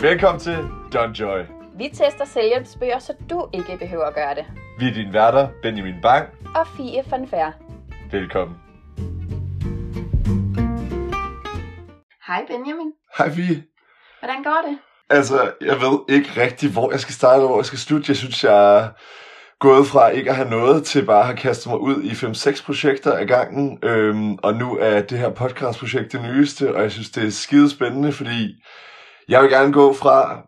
Velkommen til Don Joy. Vi tester selvhjælpsbøger, så du ikke behøver at gøre det. Vi er dine værter, Benjamin Bang. Og Fie von Fær. Velkommen. Hej Benjamin. Hej Fie. Hvordan går det? Altså, jeg ved ikke rigtig, hvor jeg skal starte og hvor jeg skal slutte. Jeg synes, jeg er gået fra ikke at have noget til bare at have kastet mig ud i 5-6 projekter af gangen. Øhm, og nu er det her podcastprojekt det nyeste, og jeg synes, det er skide spændende, fordi jeg vil gerne gå fra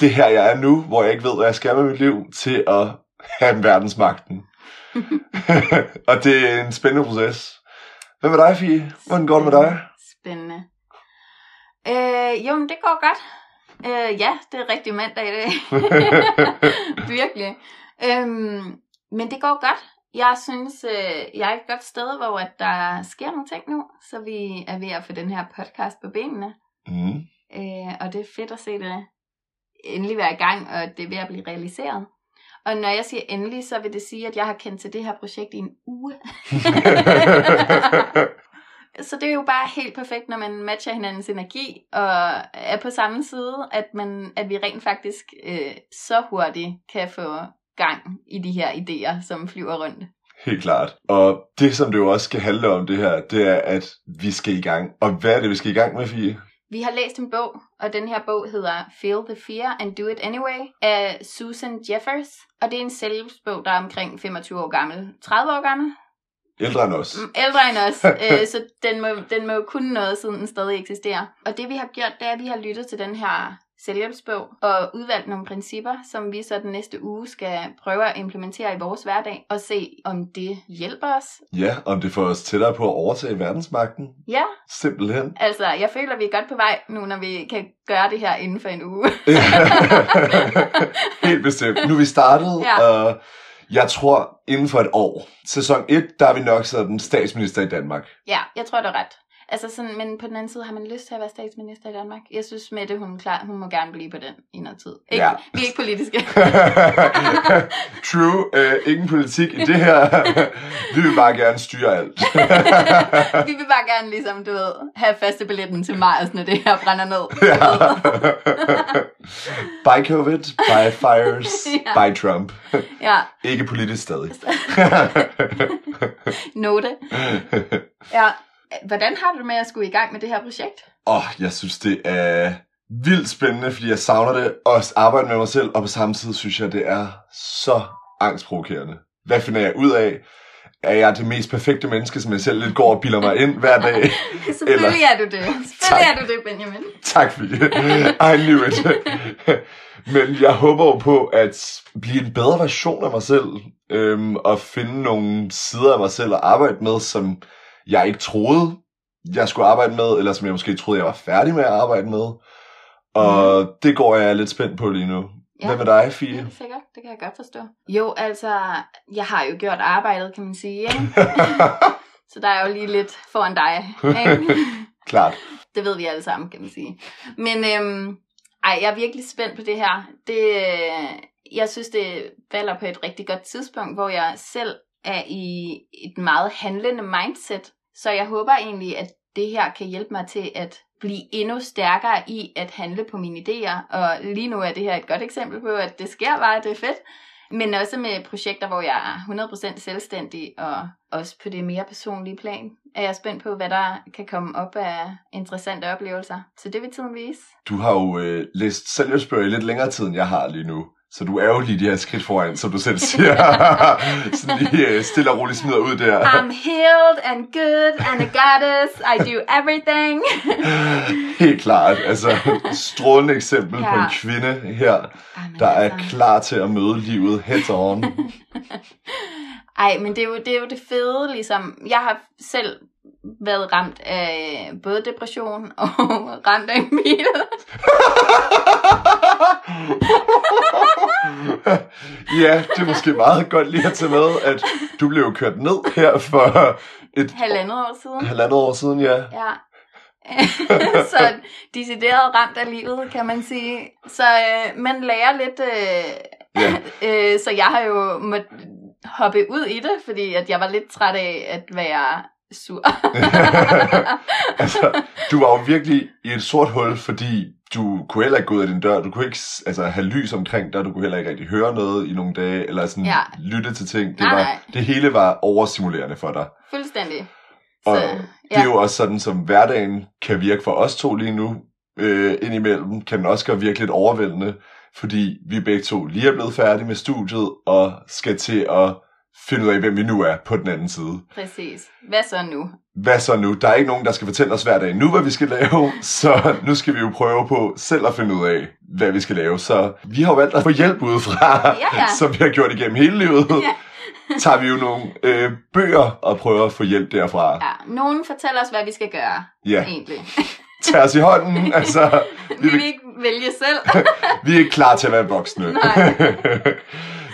det her, jeg er nu, hvor jeg ikke ved, hvad jeg skal med mit liv, til at have verdensmagten. og det er en spændende proces. Hvad med dig, Fie? Hvordan går det med dig? Spændende. Øh, jo, men det går godt. Øh, ja, det er rigtig mandag i dag. Virkelig. Øhm, men det går godt. Jeg synes, øh, jeg er et godt sted, hvor at der sker nogle ting nu, så vi er ved at få den her podcast på benene. Øh, og det er fedt at se det endelig være i gang, og det er ved at blive realiseret. Og når jeg siger endelig, så vil det sige, at jeg har kendt til det her projekt i en uge. så det er jo bare helt perfekt, når man matcher hinandens energi og er på samme side, at, man, at vi rent faktisk øh, så hurtigt kan få gang i de her idéer, som flyver rundt. Helt klart. Og det, som det jo også skal handle om det her, det er, at vi skal i gang. Og hvad er det, vi skal i gang med, Fie? Vi har læst en bog, og den her bog hedder Feel the Fear and Do It Anyway af Susan Jeffers. Og det er en selvhjælpsbog, der er omkring 25 år gammel. 30 år gammel? Ældre end os. Mm, ældre end os, øh, så den må, den må jo kunne noget, siden den stadig eksisterer. Og det vi har gjort, det er, at vi har lyttet til den her selvhjælpsbog og udvalgt nogle principper, som vi så den næste uge skal prøve at implementere i vores hverdag og se, om det hjælper os. Ja, om det får os tættere på at overtage verdensmagten. Ja, Simpelthen. altså jeg føler, vi er godt på vej nu, når vi kan gøre det her inden for en uge. Helt bestemt. Nu er vi startet, Ja. og jeg tror, inden for et år, sæson 1, der er vi nok sådan statsminister i Danmark. ja, jeg tror, du er ret. Altså sådan, men på den anden side har man lyst til at være statsminister i Danmark. Jeg synes, Mette, hun, klar, hun må gerne blive på den i noget tid. Ikke, Ja. Vi er ikke politiske. True. Uh, ingen politik i det her. vi vil bare gerne styre alt. vi vil bare gerne ligesom, du ved, have faste billetten til Mars, når det her brænder ned. Ja. by COVID, by fires, Ja. by Trump. ja, Ikke politisk stadig. note. Ja. Hvordan har du det med at skulle i gang med det her projekt? Åh, oh, jeg synes, det er vildt spændende, fordi jeg savner det at arbejde med mig selv, og på samme tid synes jeg, det er så angstprovokerende. Hvad finder jeg ud af? Er jeg det mest perfekte menneske, som jeg selv lidt går og bilder mig ind hver dag? Selvfølgelig er du det. Selvfølgelig er du det, Benjamin. Tak, Fie. I knew it. Men jeg håber jo på at blive en bedre version af mig selv, øhm, og finde nogle sider af mig selv at arbejde med, som jeg ikke troede, jeg skulle arbejde med, eller som jeg måske troede, jeg var færdig med at arbejde med. Og mm. det går jeg lidt spændt på lige nu. Ja. Hvad med dig, Fie? sikkert. Det kan jeg godt forstå. Jo, altså, jeg har jo gjort arbejdet, kan man sige. Ikke? Så der er jo lige lidt foran dig. Ikke? Klart. Det ved vi alle sammen, kan man sige. Men øhm, ej, jeg er virkelig spændt på det her. Det, øh, jeg synes, det falder på et rigtig godt tidspunkt, hvor jeg selv er i et meget handlende mindset. Så jeg håber egentlig, at det her kan hjælpe mig til at blive endnu stærkere i at handle på mine idéer. Og lige nu er det her et godt eksempel på, at det sker bare, det er fedt. Men også med projekter, hvor jeg er 100% selvstændig, og også på det mere personlige plan, er jeg spændt på, hvad der kan komme op af interessante oplevelser. Så det vil tiden vise. Du har jo øh, læst selvhjælpsbøger i lidt længere tid, end jeg har lige nu. Så du er jo lige de her skridt foran, som du selv siger. Sådan lige øh, stille og roligt smider ud der. I'm healed and good and a goddess. I do everything. Helt klart. Altså, strålende eksempel ja. på en kvinde her, Jamen, der er altså. klar til at møde livet head on. Ej, men det er, jo, det er jo det fede, ligesom. Jeg har selv været ramt af både depression og ramt af en bil. ja, det er måske meget godt lige at tage med, at du blev jo kørt ned her for et Halvandet år siden. halvandet år siden, ja. Ja. så decideret ramt af livet, kan man sige. Så øh, man lærer lidt, øh, Ja. øh, så jeg har jo måttet hoppe ud i det, fordi at jeg var lidt træt af at være sur. altså, du var jo virkelig i et sort hul, fordi du kunne heller ikke gå ud af din dør, du kunne ikke altså, have lys omkring dig, du kunne heller ikke rigtig høre noget i nogle dage, eller sådan Ja. lytte til ting. Det, Nej, var, nej. det hele var overstimulerende for dig. Fuldstændig. Og Så, det ja. er jo også sådan, som hverdagen kan virke for os to lige nu. Øh, indimellem kan den også gøre virkelig lidt overvældende, fordi vi begge to lige er blevet færdige med studiet, og skal til at finde ud af, hvem vi nu er på den anden side. Præcis. Hvad så nu? Hvad så nu? Der er ikke nogen, der skal fortælle os hver dag nu, hvad vi skal lave, så nu skal vi jo prøve på selv at finde ud af, hvad vi skal lave. Så vi har jo valgt at få hjælp udefra, Ja, ja. som vi har gjort igennem hele livet. Ja. Tager vi jo nogle øh, bøger og prøver at få hjælp derfra. Ja, nogen fortæller os, hvad vi skal gøre, Ja, egentlig. tag os i hånden. Altså, Vi vil ikke vælge selv. vi er ikke klar til at være voksne. Nej.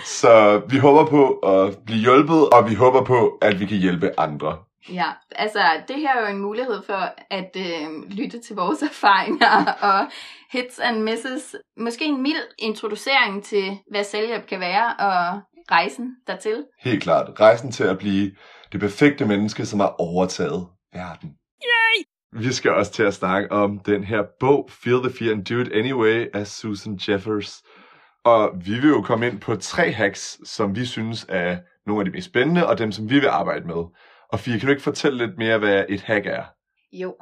Så vi håber på at blive hjulpet, og vi håber på, at vi kan hjælpe andre. Ja, altså det her er jo en mulighed for at øh, lytte til vores erfaringer og hits and misses. Måske en mild introducering til, hvad selvhjælp kan være og rejsen dertil. Helt klart. Rejsen til at blive det perfekte menneske, som har overtaget verden. Yay! Vi skal også til at snakke om den her bog, Feel the Fear and Do It Anyway, af Susan Jeffers. Og vi vil jo komme ind på tre hacks, som vi synes er nogle af de mest spændende, og dem, som vi vil arbejde med. Og Fie, kan du ikke fortælle lidt mere, hvad et hack er? Jo,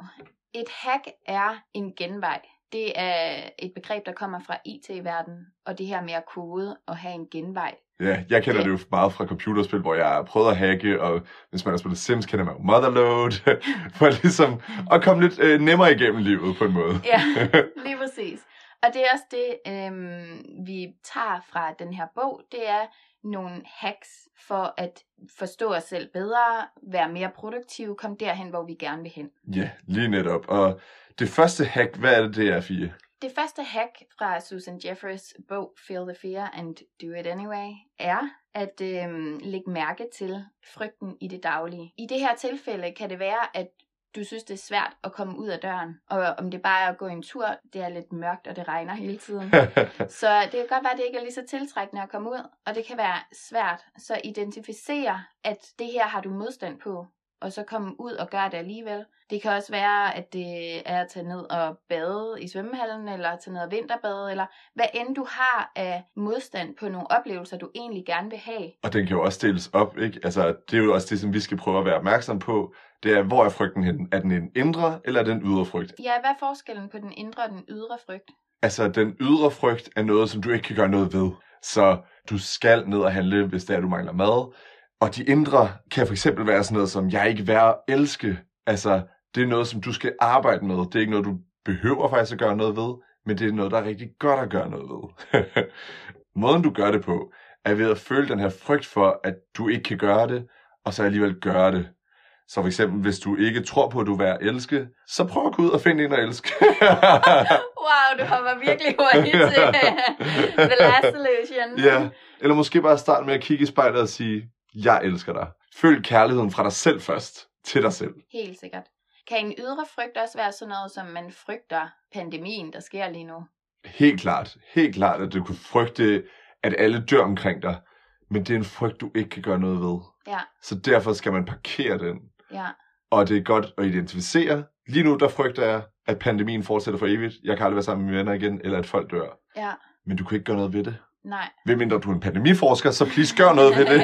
et hack er en genvej. Det er et begreb, der kommer fra IT-verdenen, og det her med at kode og have en genvej. Ja, jeg kender det jo meget fra computerspil, hvor jeg har prøvet at hacke, og hvis man har spillet Sims, kender man jo Motherload, for ligesom at komme lidt øh, nemmere igennem livet på en måde. Ja, lige præcis. Og det er også det, øhm, vi tager fra den her bog, det er nogle hacks for at forstå os selv bedre, være mere produktive, komme derhen, hvor vi gerne vil hen. Ja, lige netop. Og det første hack, hvad er det, det er, Fie? Det første hack fra Susan Jeffers bog Feel the Fear and Do It Anyway er at øhm, lægge mærke til frygten i det daglige. I det her tilfælde kan det være, at du synes, det er svært at komme ud af døren, og om det bare er at gå en tur, det er lidt mørkt, og det regner hele tiden. Så det kan godt være, at det ikke er lige så tiltrækkende at komme ud, og det kan være svært. Så identificere, at det her har du modstand på, og så komme ud og gøre det alligevel. Det kan også være, at det er at tage ned og bade i svømmehallen, eller tage ned og vinterbade, eller hvad end du har af modstand på nogle oplevelser, du egentlig gerne vil have. og den kan jo også deles op, ikke? Altså, det er jo også det, som vi skal prøve at være opmærksom på. Det er, hvor er frygten henne? Er den en indre, eller er den ydre frygt? Ja, hvad er forskellen på den indre og den ydre frygt? Altså, den ydre frygt er noget, som du ikke kan gøre noget ved. Så du skal ned og handle, hvis det er, du mangler mad. Og de indre kan for eksempel være sådan noget som, jeg er ikke værd at elske. Altså, det er noget, som du skal arbejde med. Det er ikke noget, du behøver faktisk at gøre noget ved, men det er noget, der er rigtig godt at gøre noget ved. Måden, du gør det på, er ved at føle den her frygt for, at du ikke kan gøre det, og så alligevel gøre det. Så for eksempel, hvis du ikke tror på, at du er elske, så prøv at gå ud og finde en at elske. Wow, du hopper virkelig hurtigt til the last solution. Ja, eller måske bare starte med at kigge i spejlet og sige, jeg elsker dig. Føl kærligheden fra dig selv først, til dig selv. Helt sikkert. Kan en ydre frygt også være sådan noget, som man frygter pandemien, der sker lige nu? Helt klart, helt klart, at du kunne frygte, at alle dør omkring dig. Men det er en frygt, du ikke kan gøre noget ved. Ja, Så derfor skal man parkere den. ja, Og det er godt at identificere. Lige nu, der frygter jeg, at pandemien fortsætter for evigt. Jeg kan aldrig være sammen med mine venner igen, eller at folk dør. ja, Men du kan ikke gøre noget ved det. Nej. Hvem mindre du er en pandemiforsker, så please gør noget ved det.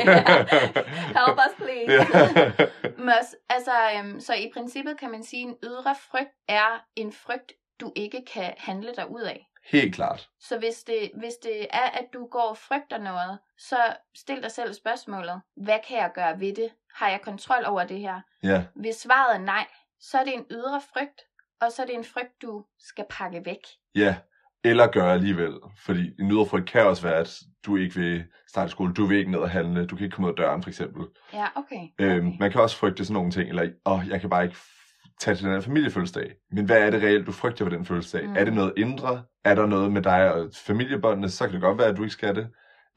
Help us, please. Men også, altså, øhm, så i princippet kan man sige, at en ydre frygt er en frygt, du ikke kan handle dig ud af. Helt klart. Så hvis det, hvis det er, at du går og frygter noget, så stil dig selv spørgsmålet, hvad kan jeg gøre ved det? Har jeg kontrol over det her? Ja. Hvis svaret er nej, så er det en ydre frygt, og så er det en frygt, du skal pakke væk. Ja, eller gøre alligevel. Fordi en ydre frygt kan også være, at du ikke vil starte i skole, du vil ikke ned og handle, du kan ikke komme ud af døren, for eksempel. Ja, okay. Okay. Øhm, okay. man kan også frygte sådan nogle ting, eller, åh, jeg kan bare ikke tage til den her familiefødselsdag. Men hvad er det reelt, du frygter ved den fødselsdag? Mm. Mm. Er det noget indre? Er der noget med dig og familiebåndene? Så kan det godt være, at du ikke skal det.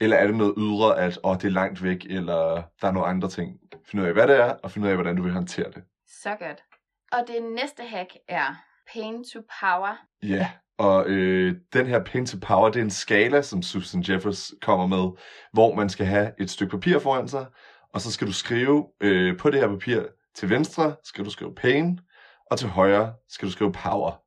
Eller er det noget ydre, at åh, det er langt væk, eller der er nogle andre ting? Find ud af, hvad det er, og find ud af, hvordan du vil håndtere det. Så godt. Og det næste hack er pain to power. Ja, og øh, den her Pain to Power, det er en skala, som Susan Jeffers kommer med, hvor man skal have et stykke papir foran sig, og så skal du skrive øh, på det her papir, til venstre skal du skrive pain, og til højre skal du skrive power.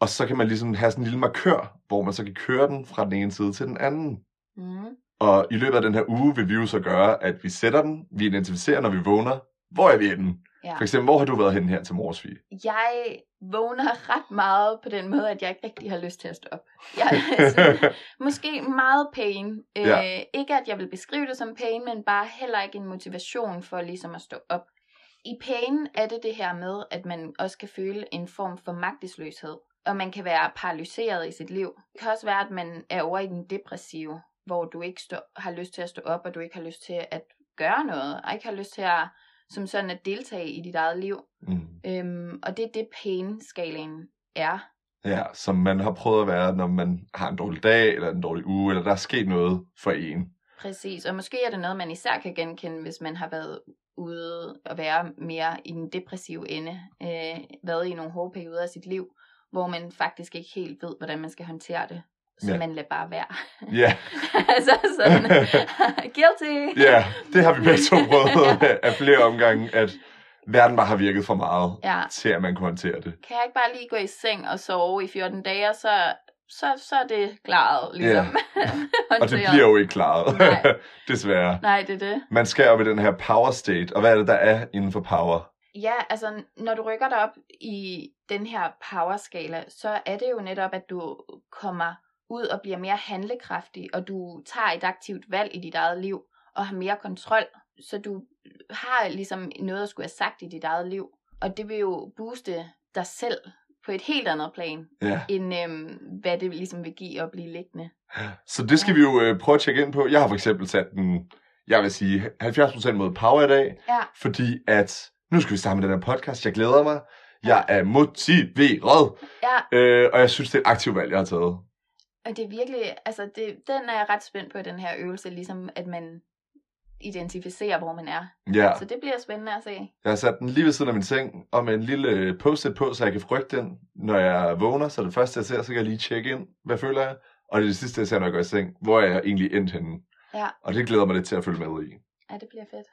Og så kan man ligesom have sådan en lille markør, hvor man så kan køre den fra den ene side til den anden. Mm. Og i løbet af den her uge vil vi jo så gøre, at vi sætter den, vi identificerer, når vi vågner, hvor er vi henne? Ja. For eksempel, hvor har du været henne her til morgesvig? Jeg vågner ret meget på den måde, at jeg ikke rigtig har lyst til at stå op. Jeg er sådan, måske meget pain. Øh, Ja. Ikke at jeg vil beskrive det som pain, men bare heller ikke en motivation for ligesom at stå op. I pain er det det her med, at man også kan føle en form for magtesløshed. Og man kan være paralyseret i sit liv. Det kan også være, at man er over i den depressive, hvor du ikke stå, har lyst til at stå op, og du ikke har lyst til at gøre noget, og ikke har lyst til at som sådan at deltage i dit eget liv. Mm. Øhm, og det er det pain-skalaen er. Ja, som man har prøvet at være, når man har en dårlig dag, eller en dårlig uge, eller der er sket noget for en. Præcis. Og måske er det noget, man især kan genkende, hvis man har været ude og være mere i den depressive ende, øh, været i nogle hårde perioder af sit liv, hvor man faktisk ikke helt ved, hvordan man skal håndtere det. Så Ja. ja. man lader bare være. Ja, altså sådan, guilty. ja, det har vi begge to prøvet af flere omgange, at verden bare har virket for meget Ja. til, at man kunne håndtere det. Kan jeg ikke bare lige gå i seng og sove i 14 dage, og så, så, så er det klaret, ligesom. Og det bliver jo ikke klaret, desværre. Nej, det er det. Man skal jo ved den her power state, og hvad er det, der er inden for power? Ja, altså når du rykker dig op i den her powerskala, så er det jo netop, at du kommer ud og bliver mere handlekraftig, og du tager et aktivt valg i dit eget liv, og har mere kontrol, så du har ligesom noget at skulle have sagt i dit eget liv. Og det vil jo booste dig selv på et helt andet plan, Ja. end øhm, hvad det ligesom vil give at blive liggende. Så det skal vi jo øh, prøve at tjekke ind på. Jeg har for eksempel sat den, jeg vil sige, 70% mod power i dag, Ja, fordi at nu skal vi starte med den her podcast. Jeg glæder mig. Jeg er motiveret, ja, øh, og jeg synes, det er et aktivt valg, jeg har taget. Og det er virkelig, altså det, den er jeg ret spændt på, den her øvelse, ligesom at man identificerer, hvor man er. Ja, Så det bliver spændende at se. jeg har sat den lige ved siden af min seng, og med en lille øh, post-it på, så jeg kan frygte den, når jeg vågner. Så det første, jeg ser, så kan jeg lige tjekke ind, hvad føler jeg? Og det er det sidste, jeg ser, når jeg går i seng. Hvor er jeg egentlig endt henne? Ja. Og det glæder mig lidt til at følge med i. Ja, det bliver fedt.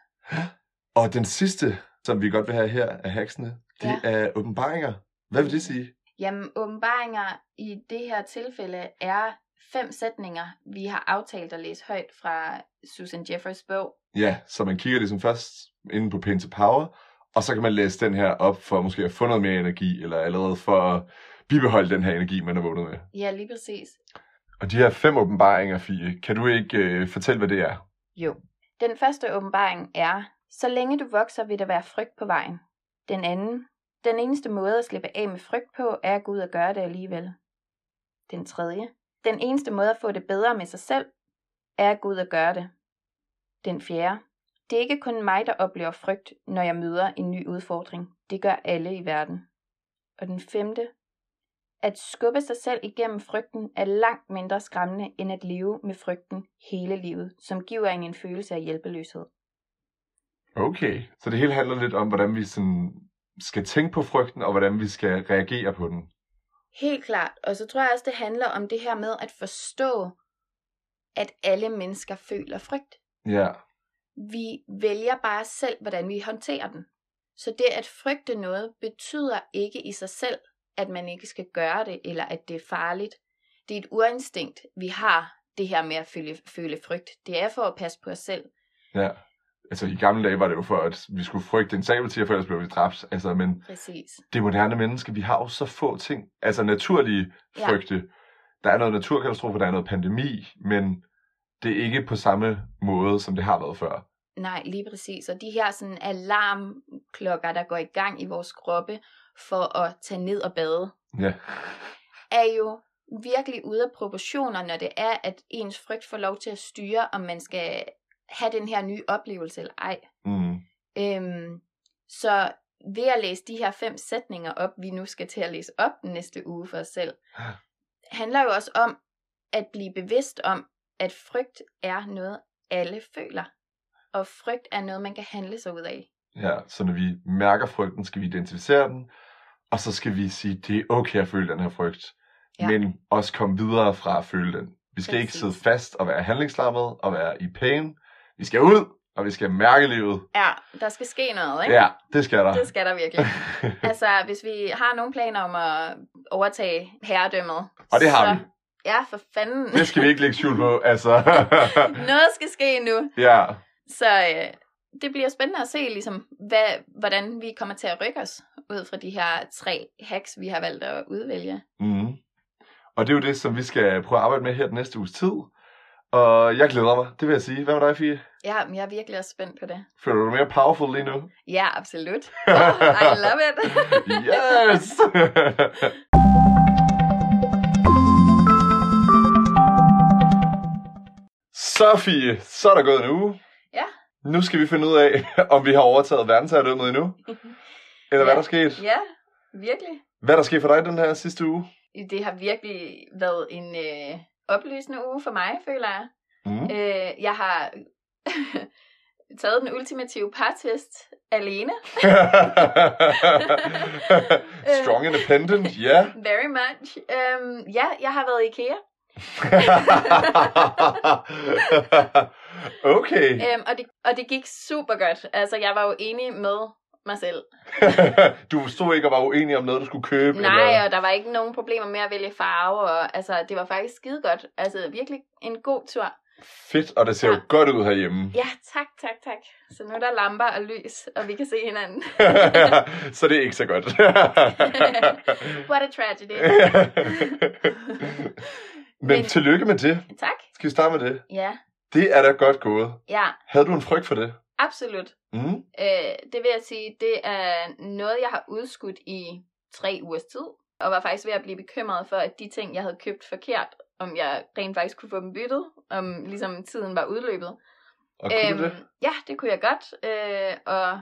Og den sidste, som vi godt vil have her af hacksene, det Ja. er åbenbaringer. Hvad vil det sige? Jamen, åbenbaringer i det her tilfælde er fem sætninger, vi har aftalt at læse højt fra Susan Jeffers bog. Ja, så man kigger ligesom først inde på Pain to Power, og så kan man læse den her op for måske at få noget mere energi, eller allerede for at bibeholde den her energi, man er vågnet med. Ja, lige præcis. Og de her fem åbenbaringer, Fie, kan du ikke øh, fortælle, hvad det er? Jo. Den første åbenbaring er, så længe du vokser, vil der være frygt på vejen. Den anden, den eneste måde at slippe af med frygt på, er at gå ud og gøre det alligevel. Den tredje, den eneste måde at få det bedre med sig selv, er at gå ud og gøre det. Den fjerde, det er ikke kun mig, der oplever frygt, når jeg møder en ny udfordring. Det gør alle i verden. Og den femte, at skubbe sig selv igennem frygten er langt mindre skræmmende end at leve med frygten hele livet, som giver en en følelse af hjælpeløshed. Okay. Så det hele handler lidt om, hvordan vi sådan skal tænke på frygten, og hvordan vi skal reagere på den. Helt klart. Og så tror jeg også, det handler om det her med at forstå, at alle mennesker føler frygt. Ja, Vi vælger bare selv, hvordan vi håndterer den. Så det at frygte noget betyder ikke i sig selv, at man ikke skal gøre det, eller at det er farligt. Det er et urinstinkt, vi har, det her med at føle, føle frygt. Det er for at passe på os selv. ja. Altså i gamle dage var det jo for, at vi skulle frygte en sabeltiger, for ellers blev vi dræbt. Altså, men Præcis. det moderne menneske, vi har jo så få ting. Altså naturlige Ja. frygte. Der er noget naturkatastrofe, der er noget pandemi, men det er ikke på samme måde, som det har været før. Nej, lige præcis. Og de her sådan alarmklokker, der går i gang i vores kroppe for at tage ned og bade, Ja, er jo virkelig ude af proportioner, når det er, at ens frygt får lov til at styre, om man skal have den her nye oplevelse eller ej. mm. Øhm, så ved at læse de her fem sætninger op, vi nu skal til at læse op den næste uge for os selv, handler jo også om at blive bevidst om, at frygt er noget, alle føler. Og frygt er noget, man kan handle sig ud af. ja. Så når vi mærker frygten, skal vi identificere den, og så skal vi sige, det er okay at føle den her frygt, Ja. men også komme videre fra at føle den. Vi skal ikke Præcis. sidde fast og være handlingslammet og være i pain. Vi skal ud, og vi skal mærke livet. Ja, der skal ske noget, ikke? Ja, det skal der. Det skal der virkelig. altså, hvis vi har nogle planer om at, overtage herredømmet. Og det har så, vi. Ja, for fanden. Det skal vi ikke lægge skjul på, altså. Noget skal ske nu. ja. Så øh, det bliver spændende at se, ligesom, hvad, hvordan vi kommer til at rykke os ud fra de her tre hacks, vi har valgt at udvælge. Mm. Og det er jo det, som vi skal prøve at arbejde med her den næste uges tid. Og jeg glæder mig, det vil jeg sige. Hvad med dig, Fie? Ja, men jeg er virkelig også spændt på det. Føler du dig mere powerful lige nu? Ja, absolut. Oh, I love it. yes! så, Fie, så er der gået en uge. Ja. Nu skal vi finde ud af, om vi har overtaget verdensherredømmet endnu. Eller hvad Ja. der er sket. Ja, virkelig. Hvad er der sket for dig den her sidste uge? Det har virkelig været en øh, oplysende uge for mig, føler jeg. Mm. Øh, jeg har taget den ultimative partest alene. Strong independent, ja. Very much. Øhm, ja, jeg har været i IKEA. okay. Øhm, og, det, og det gik super godt. Altså, jeg var jo enig med mig selv. du stod ikke og var uenig om noget, du skulle købe? Nej, eller? og der var ikke nogen problemer med at vælge farve. Og, altså, det var faktisk skide godt. Altså, virkelig en god tur. Fedt, og det ser jo Ja. godt ud herhjemme. Ja, tak, tak, tak. Så nu er der lamper og lys, og vi kan se hinanden. så det er ikke så godt. What a tragedy. Men, Men- tillykke med det. tak. Skal vi starte med det? Ja, Det er da godt gået. ja, Havde du en frygt for det? absolut. Mm. Øh, det vil jeg sige, det er noget, jeg har udskudt i tre ugers tid. Og var faktisk ved at blive bekymret for, at de ting, jeg havde købt forkert, om jeg rent faktisk kunne få dem byttet, om ligesom tiden var udløbet. Og kunne du det? Ja, det kunne jeg godt. Øh, og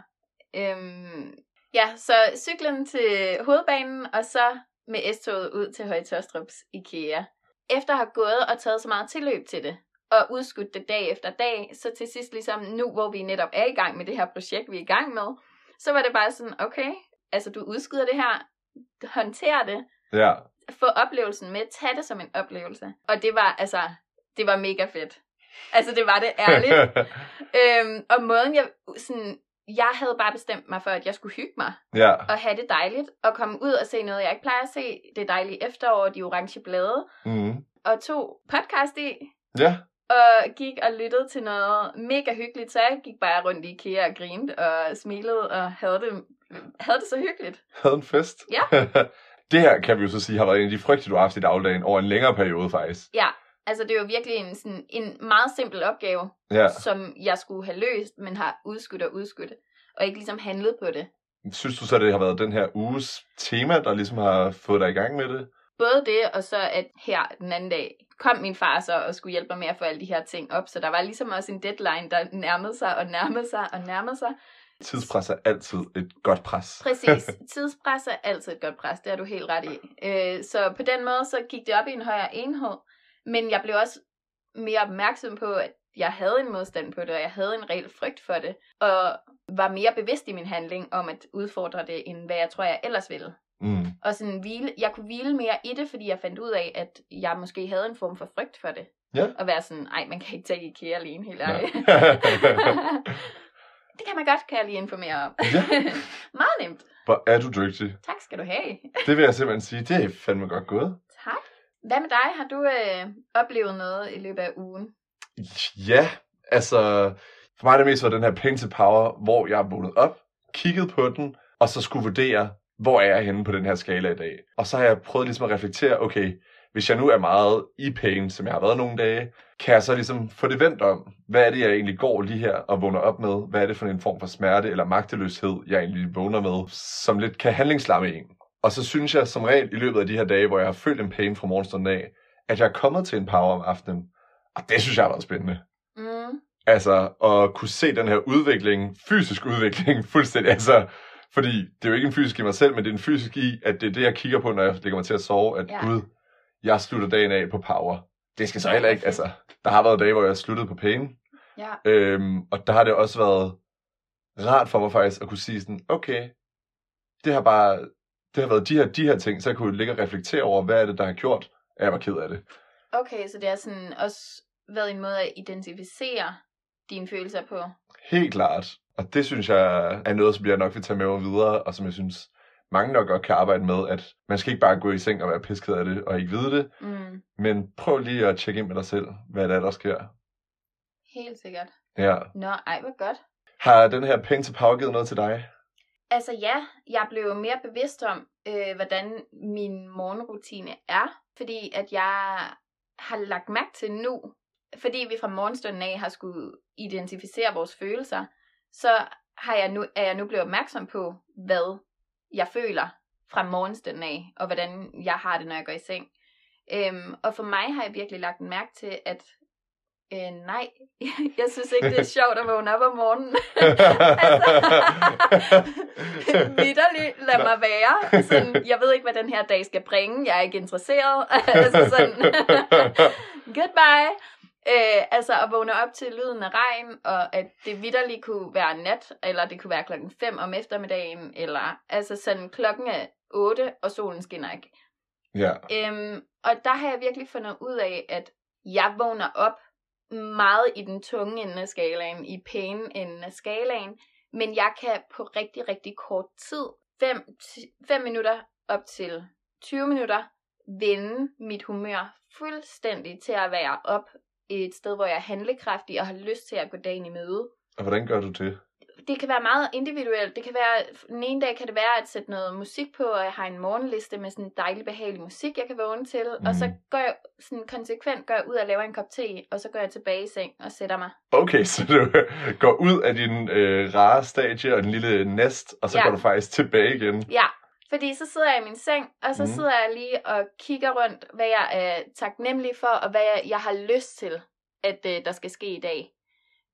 øhm, ja, så cyklen til hovedbanen, og så med S-toget ud til Høje-Taastrups IKEA. Efter at have gået og taget så meget tilløb til det, og udskudt det dag efter dag, så til sidst ligesom nu, hvor vi netop er i gang med det her projekt, vi er i gang med, så var det bare sådan, okay, altså du udskyder det her, håndter det, Ja. få oplevelsen med, tag det som en oplevelse. Og det var altså, det var mega fedt. Altså det var det ærligt. øhm, og måden jeg sådan, jeg havde bare bestemt mig for, at jeg skulle hygge mig ja. og have det dejligt, og komme ud og se noget, jeg ikke plejer at se. Det dejlige efterår, de orange blade, Mm. og tog podcast i, Ja. Og gik og lyttede til noget mega hyggeligt. Så jeg gik bare rundt i IKEA og grinede og smilede og havde det, havde det så hyggeligt. Havde en fest. Ja. det her, kan vi jo så sige, har været en af de frygter, du har haft i dagligdagen over en længere periode faktisk. Ja, altså det er jo virkelig en, sådan, en meget simpel opgave, Ja. som jeg skulle have løst, men har udskudt og udskudt, og ikke ligesom handlet på det. Synes du så, det har været den her uges tema, der ligesom har fået dig i gang med det? Både det, og så at her den anden dag kom min far så og skulle hjælpe mig med at få alle de her ting op, så der var ligesom også en deadline, der nærmede sig og nærmede sig og nærmede sig. Tidspres er altid et godt pres. Præcis. Tidspres er altid et godt pres, det har du helt ret i. Øh, så på den måde, så gik det op i en højere enhed, men jeg blev også mere opmærksom på, at jeg havde en modstand på det, og jeg havde en reel frygt for det, og var mere bevidst i min handling om at udfordre det, end hvad jeg tror, jeg ellers ville. Mm. Og sådan hvile, jeg kunne hvile mere i det, fordi jeg fandt ud af, at jeg måske havde en form for frygt for det. Ja. Og være sådan, ej, man kan ikke tage IKEA alene, helt ærligt. det kan man godt, kan jeg lige informere om. Ja. Meget nemt. Hvor er du dygtig. Tak skal du have. Det vil jeg simpelthen sige, det er fandme godt gået. Tak. Hvad med dig? Har du øh, oplevet noget i løbet af ugen? Ja, altså, for mig er det mest var den her Pain to Power, hvor jeg vågnede op, kiggede på den, og så skulle vurdere, hvor er jeg henne på den her skala i dag. Og så har jeg prøvet ligesom at reflektere, okay, hvis jeg nu er meget i pain, som jeg har været nogle dage, kan jeg så ligesom få det vendt om? Hvad er det, jeg egentlig går lige her og vågner op med? Hvad er det for en form for smerte eller magteløshed, jeg egentlig vågner med, som lidt kan handlingslamme en? Og så synes jeg som regel i løbet af de her dage, hvor jeg har følt en pain fra morgenstunden af, at jeg er kommet til en power om aftenen. Og det synes jeg været spændende. Mm. Altså, at kunne se den her udvikling, fysisk udvikling, fuldstændig, altså, fordi det er jo ikke en fysisk i mig selv, men det er en fysisk i, at det er det, jeg kigger på, når jeg lægger mig til at sove, at Ja. gud, jeg slutter dagen af på power. Det skal så heller er ikke, altså, der har været dage, hvor jeg har sluttet på pain, Ja. øhm, og der har det også været rart for mig faktisk at kunne sige sådan, okay, det har bare, det har været de her, de her ting, så jeg kunne ligge og reflektere over, hvad er det, der har gjort, at jeg var ked af det. Okay, så det har sådan også været en måde at identificere dine følelser på. Helt klart. Og det synes jeg er noget, som jeg nok vil tage med mig videre, og som jeg synes mange nok godt kan arbejde med, at man skal ikke bare gå i seng og være pisket af det, og ikke vide det, Mm, men prøv lige at tjekke ind med dig selv, hvad der er, der sker. helt sikkert. Ja. Nå, ej, hvor godt. Har den her Pain to Power givet noget til dig? Altså ja, jeg blev mere bevidst om, øh, hvordan min morgenrutine er, fordi at jeg har lagt mærke til nu, fordi vi fra morgenstunden af har skulle identificere vores følelser, så har jeg nu, er jeg nu blevet opmærksom på, hvad jeg føler fra morgenstunden af, og hvordan jeg har det, når jeg går i seng. Øhm, og for mig har jeg virkelig lagt mærke til, at øh, nej, jeg synes ikke, det er sjovt at vågne op om morgenen. Vitterligt, lad mig være. Sådan, jeg ved ikke, hvad den her dag skal bringe. Jeg er ikke interesseret. altså sådan, goodbye. Øh, altså at vågne op til lyden af regn, og at det vidderligt kunne være nat, eller det kunne være klokken 5 om eftermiddagen, eller altså sådan klokken er 8, og solen skinner ikke. ja. Øhm, og der har jeg virkelig fundet ud af, at jeg vågner op meget i den tunge ende af skalaen, i pæne enden af skalaen, men jeg kan på rigtig, rigtig kort tid, 5 minutter op til 20 minutter, vende mit humør fuldstændig til at være op et sted, hvor jeg er handlekraftig og har lyst til at gå dagen i møde. Og hvordan gør du det? Det kan være meget individuelt. Det kan være, den ene dag kan det være at sætte noget musik på, og jeg har en morgenliste med sådan dejlig behagelig musik, jeg kan vågne til. Mm. Og så Mhm. går jeg sådan konsekvent går jeg ud og laver en kop te, og så går jeg tilbage i seng og sætter mig. Okay, så du går ud af din øh, rare stadie og den lille nest, og så Ja. går du faktisk tilbage igen. Ja, fordi så sidder jeg i min seng, og så mm. sidder jeg lige og kigger rundt, hvad jeg er taknemmelig for, og hvad jeg, jeg har lyst til, at øh, der skal ske i dag.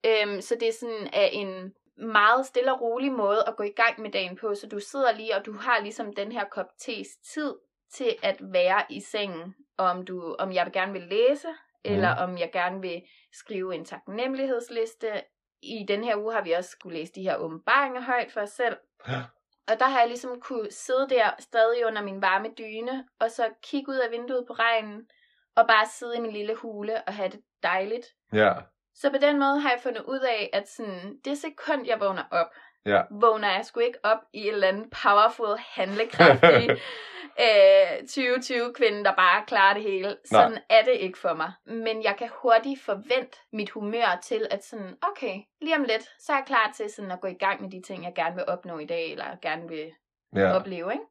Øhm, så det er sådan af en meget stille og rolig måde at gå i gang med dagen på, så du sidder lige, og du har ligesom den her kop te's tid til at være i sengen, om du, om jeg gerne vil læse, eller om jeg gerne vil skrive en taknemmelighedsliste. I den her uge har vi også skulle læse de her åbenbaringer højt for os selv. Ja. Og der har jeg ligesom kunne sidde der stadig under min varme dyne, og så kigge ud af vinduet på regnen, og bare sidde i min lille hule og have det dejligt. Ja, Så på den måde har jeg fundet ud af, at sådan, det sekund, jeg vågner op, Ja. vågner jeg sgu ikke op i en eller anden powerful, handlekraftig øh, 2020-kvinde, der bare klarer det hele. Sådan er det ikke for mig. Men jeg kan hurtigt forvente mit humør til, at sådan, okay, lige om lidt, så er jeg klar til sådan at gå i gang med de ting, jeg gerne vil opnå i dag, eller gerne vil ja. opleve, ikke?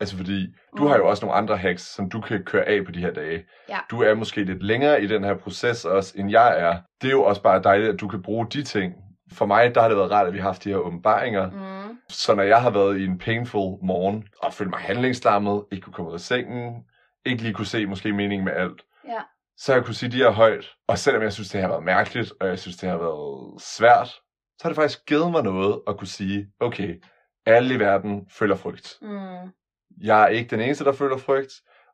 Altså fordi, du har jo også nogle andre hacks, som du kan køre af på de her dage. Ja. Du er måske lidt længere i den her proces også, end jeg er. Det er jo også bare dejligt, at du kan bruge de ting. For mig, der har det været rart, at vi har haft de her åbenbaringer. Mm. Så når jeg har været i en painful morgen, og følt mig handlingslammet, ikke kunne komme ud af sengen, ikke lige kunne se måske meningen med alt, Ja. så jeg kunne sige de her højt. Og selvom jeg synes, det har været mærkeligt, og jeg synes, det har været svært, så har det faktisk givet mig noget at kunne sige, okay, alle i verden føler frygt. Mm. Jeg er ikke den eneste, der føler frygt,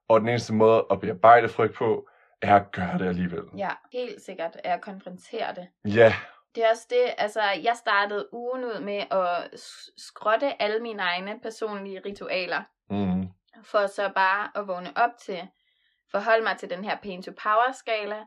og den eneste måde at bearbejde frygt på, er at gøre det alligevel. Ja, helt sikkert er at konfrontere det. Ja, Det er også det, altså jeg startede ugen ud med at skrotte alle mine egne personlige ritualer, mm, for så bare at vågne op til, forholde mig til den her pain to power skala,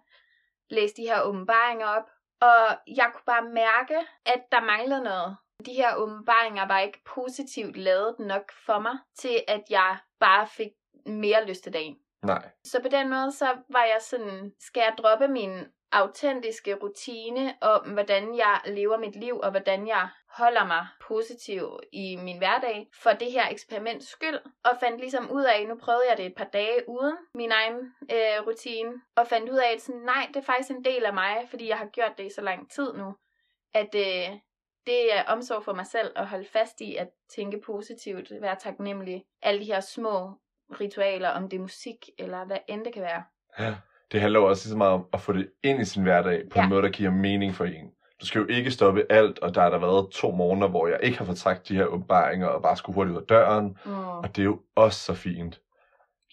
læse de her åbenbaringer op, og jeg kunne bare mærke, at der manglede noget. De her åbenbaringer var ikke positivt lavet nok for mig, til at jeg bare fik mere lyst til dagen. nej. Så på den måde, så var jeg sådan, skal jeg droppe min autentiske rutine om, hvordan jeg lever mit liv, og hvordan jeg holder mig positiv i min hverdag, for det her eksperiments skyld, og fandt ligesom ud af, nu prøvede jeg det et par dage uden min egen øh, rutine, og fandt ud af, at sådan, nej, det er faktisk en del af mig, fordi jeg har gjort det i så lang tid nu, at øh, det er omsorg for mig selv at holde fast i at tænke positivt, være taknemmelig, alle de her små ritualer, om det er musik, eller hvad end det kan være. Ja. Det handler jo også lige så meget om at få det ind i sin hverdag på ja. En måde, der giver mening for en. Du skal jo ikke stoppe alt, og der har der været to morgener, hvor jeg ikke har fortragt de her åbenbaringer, og bare skulle hurtigt ud af døren. Mm. Og det er jo også så fint.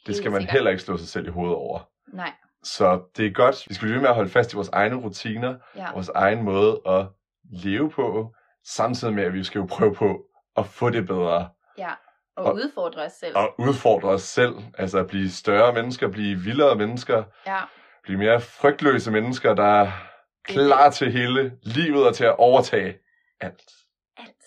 Det skal man heller ikke slå sig selv i hovedet over. Nej, Så det er godt. Vi skal blive ved med at holde fast i vores egne rutiner, ja. vores egen måde at leve på, samtidig med, at vi skal jo prøve på at få det bedre, ja. Og, Og- udfordre os selv. og udfordre os selv. Altså at blive større mennesker, blive vildere mennesker, Ja, blive mere frygtløse mennesker, der er klar til hele livet og til at overtage alt. alt.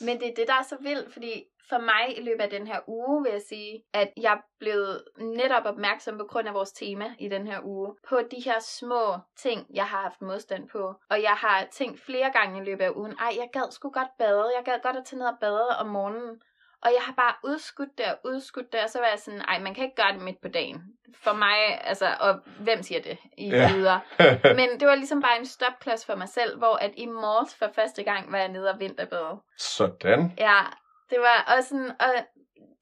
Men det er det, der er så vildt, fordi for mig i løbet af den her uge, vil jeg sige, at jeg blevet netop opmærksom på grund af vores tema i den her uge, på de her små ting, jeg har haft modstand på. Og jeg har tænkt flere gange i løbet af ugen, ej, jeg gad sgu godt bade, jeg gad godt at tage ned og bade om morgenen. Og jeg har bare udskudt det og udskudt det, og så var jeg sådan, ej, man kan ikke gøre det midt på dagen. For mig, altså, og hvem siger det i Ja. videre? Men det var ligesom bare en stopklods for mig selv, hvor at i morges for første gang var jeg nede og vinterbade. Sådan. Ja, det var også sådan, og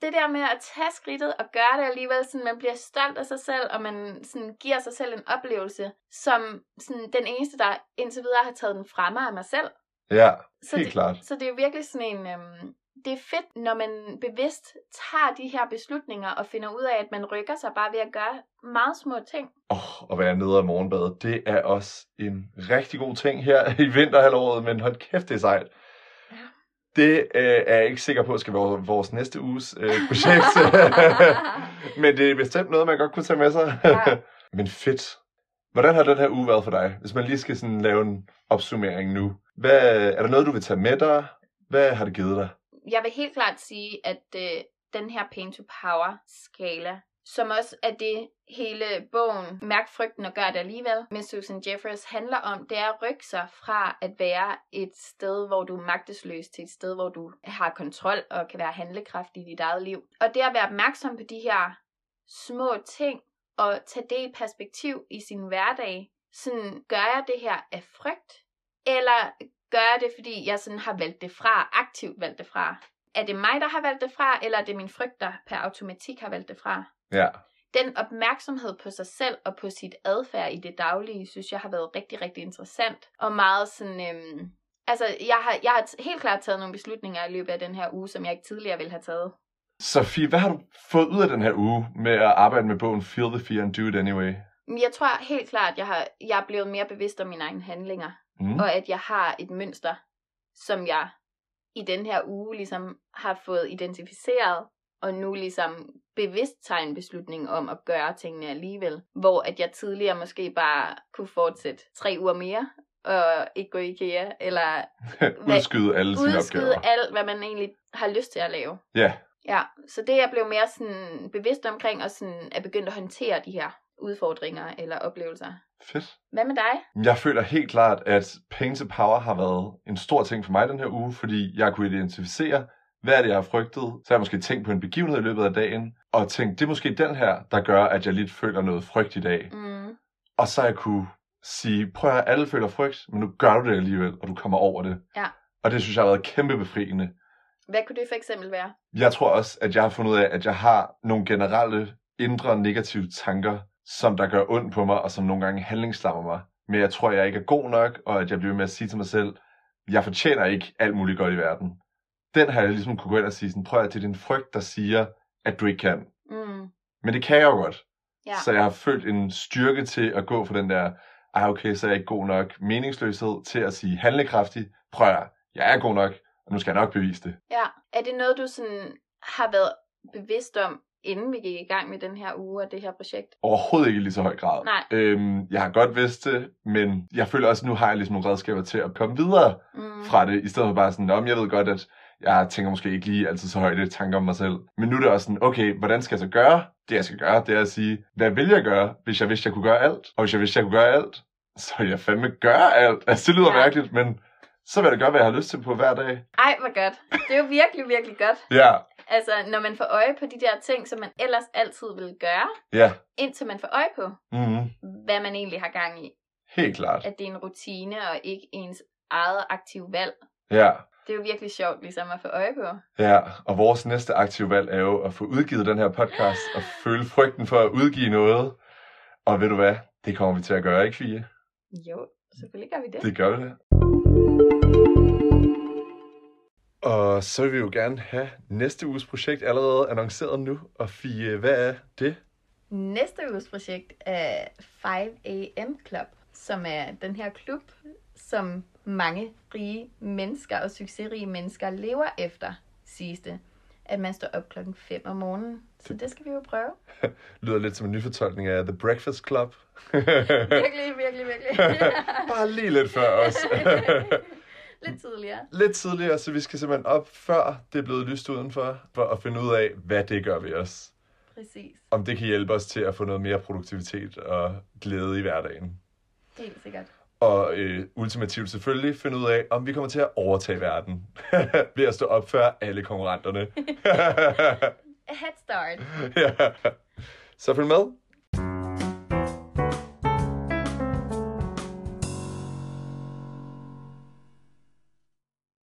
det der med at tage skridtet og gøre det alligevel, sådan man bliver stolt af sig selv, og man sådan giver sig selv en oplevelse, som sådan den eneste, der indtil videre har taget den fra mig af mig selv. Ja, Så helt det, klart. Så det er virkelig sådan en, øhm, det er fedt, når man bevidst tager de her beslutninger og finder ud af, at man rykker sig bare ved at gøre meget små ting. Åh, oh, at være nede og morgenbade, det er også en rigtig god ting her i vinterhalvåret, men hold kæft, det er sejt. Ja. Det øh, er jeg ikke sikker på, skal være vores næste uges øh, projekt. men det er bestemt noget, man godt kunne tage med sig. Ja. men fedt. Hvordan har den her uge været for dig? Hvis man lige skal sådan lave en opsummering nu. Hvad, er der noget, du vil tage med dig? Hvad har det givet dig? Jeg vil helt klart sige, at øh, den her pain to power skala, som også er det hele bogen Mærk frygten og gør det alligevel med Susan Jeffers handler om, det er at rykke sig fra at være et sted, hvor du er magtesløs til et sted, hvor du har kontrol og kan være handlekraftig i dit eget liv. Og det at være opmærksom på de her små ting og tage det i perspektiv i sin hverdag. Sådan, gør jeg det her af frygt? Eller gør jeg det, fordi jeg sådan har valgt det fra, aktivt valgt det fra? Er det mig, der har valgt det fra, eller er det min frygt, der per automatik har valgt det fra? Ja, Den opmærksomhed på sig selv og på sit adfærd i det daglige, synes jeg har været rigtig, rigtig interessant. Og meget sådan... Øhm, altså, jeg har, jeg har helt klart taget nogle beslutninger i løbet af den her uge, som jeg ikke tidligere ville have taget. Sofie, hvad har du fået ud af den her uge med at arbejde med bogen Feel the Fear and Do It Anyway? Jeg tror helt klart, at jeg, har, jeg er blevet mere bevidst om mine egne handlinger. Mm. og at jeg har et mønster, som jeg i den her uge ligesom har fået identificeret, og nu ligesom bevidst tager en beslutning om at gøre tingene alligevel, hvor at jeg tidligere måske bare kunne fortsætte tre uger mere, og ikke gå i IKEA, eller Udskyde alle sine udskyde opgaver. alt, hvad man egentlig har lyst til at lave. Ja, Ja, så det jeg blev mere sådan bevidst omkring, og sådan er begyndt at håndtere de her udfordringer eller oplevelser. fedt. Hvad med dig? Jeg føler helt klart, at Pain to Power har været en stor ting for mig den her uge, fordi jeg kunne identificere, hvad er det, jeg har frygtet. Så har jeg måske tænkt på en begivenhed i løbet af dagen, og tænkt, det er måske den her, der gør, at jeg lidt føler noget frygt i dag. Mm, Og så jeg kunne sige, prøv at alle føler frygt, men nu gør du det alligevel, og du kommer over det. Ja. Og det synes jeg har været kæmpe befriende. hvad kunne det for eksempel være? Jeg tror også, at jeg har fundet ud af, at jeg har nogle generelle indre negative tanker, som der gør ondt på mig, og som nogle gange handlingslammer mig. Men jeg tror, jeg ikke er god nok, og at jeg bliver med at sige til mig selv, jeg fortjener ikke alt muligt godt i verden. Den har jeg ligesom kunne gå ind og sige, sådan, prøv at det er din frygt, der siger, at du ikke kan. Mm, Men det kan jeg jo godt. ja. Så jeg har følt en styrke til at gå for den der, ah okay, så er jeg ikke god nok, meningsløshed til at sige handlekraftig, prøv at, jeg er god nok, og nu skal jeg nok bevise det. Ja, er det noget, du sådan har været bevidst om, inden vi gik i gang med den her uge og det her projekt? Overhovedet ikke i lige så høj grad. Nej. Øhm, jeg har godt vidst det, men jeg føler også, at nu har jeg ligesom nogle redskaber til at komme videre Mm. fra det, i stedet for bare sådan, om jeg ved godt, at jeg tænker måske ikke lige altid så højt tanker om mig selv. Men nu er det også sådan, okay, hvordan skal jeg så gøre? Det jeg skal gøre, det er at sige, hvad vil jeg gøre, hvis jeg vidste, jeg kunne gøre alt? Og hvis jeg vidste, jeg kunne gøre alt, så vil jeg fandme gøre alt. Altså, det lyder Ja. mærkeligt, men så vil jeg da gøre, hvad jeg har lyst til på hver dag. Ej, hvor godt. Det er jo virkelig, virkelig godt. Ja, Altså, når man får øje på de der ting, som man ellers altid vil gøre, ja. indtil man får øje på, Mm-hmm. hvad man egentlig har gang i. Helt klart. At det er en rutine og ikke ens eget aktiv valg. Ja. Det er jo virkelig sjovt ligesom at få øje på. Ja, og vores næste aktive valg er jo at få udgivet den her podcast og føle frygten for at udgive noget. Og ved du hvad? Det kommer vi til at gøre, ikke Fie? Jo, selvfølgelig gør vi det. Det gør vi det. Og så vil vi jo gerne have næste uges projekt allerede annonceret nu. Og Fie, hvad er det? Næste uges projekt er 5am Club, som er den her klub, som mange rige mennesker og succesrige mennesker lever efter, siges det. At man står op klokken 5 om morgenen. Så det skal vi jo prøve. Lyder lidt som en nyfortolkning af The Breakfast Club. Virkelig, virkelig, virkelig. Bare lige lidt før os. Lidt tidligere. lidt tidligere, så vi skal simpelthen op, før det er blevet lyst udenfor, for at finde ud af, hvad det gør ved os. Præcis. Om det kan hjælpe os til at få noget mere produktivitet og glæde i hverdagen. Helt sikkert. Og øh, ultimativt selvfølgelig finde ud af, om vi kommer til at overtage verden ved at stå op før alle konkurrenterne. Head start. ja. Så følg med.